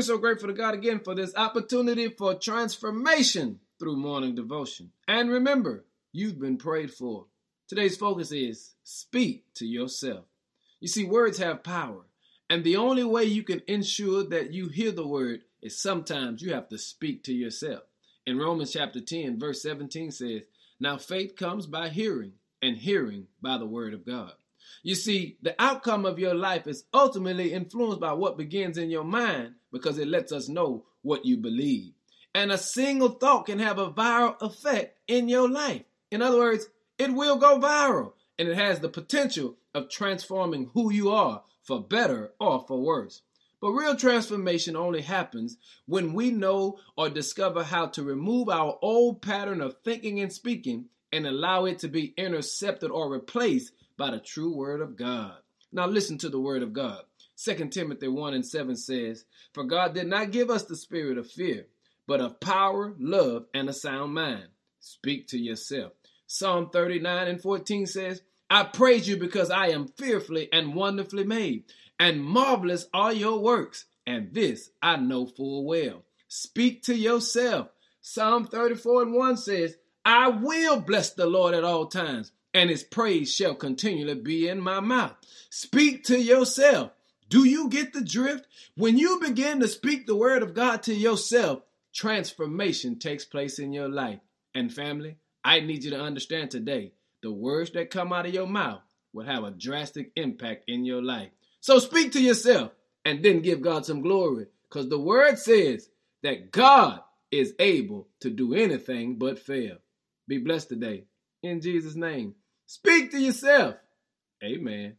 We're so grateful to God again for this opportunity for transformation through morning devotion. And remember, you've been prayed for. Today's focus is speak to yourself. You see, words have power, and the only way you can ensure that you hear the word is sometimes you have to speak to yourself. In Romans chapter 10, verse 17 says, Now faith comes by hearing, and hearing by the word of God. You see, the outcome of your life is ultimately influenced by what begins in your mind because it lets us know what you believe. And a single thought can have a viral effect in your life. In other words, it will go viral and it has the potential of transforming who you are for better or for worse. But real transformation only happens when we know or discover how to remove our old pattern of thinking and speaking and allow it to be intercepted or replaced by the true word of God. Now listen to the word of God. 2 Timothy 1 and 7 says, For God did not give us the spirit of fear, but of power, love, and a sound mind. Speak to yourself. Psalm 39 and 14 says, I praise you because I am fearfully and wonderfully made, and marvelous are your works, and this I know full well. Speak to yourself. Psalm 34 and 1 says, I will bless the Lord at all times, and his praise shall continually be in my mouth. Speak to yourself. Do you get the drift? When you begin to speak the word of God to yourself, transformation takes place in your life. And family, I need you to understand today the words that come out of your mouth will have a drastic impact in your life. So speak to yourself and then give God some glory because the word says that God is able to do anything but fail. Be blessed today. In Jesus' name. Speak to yourself. Amen.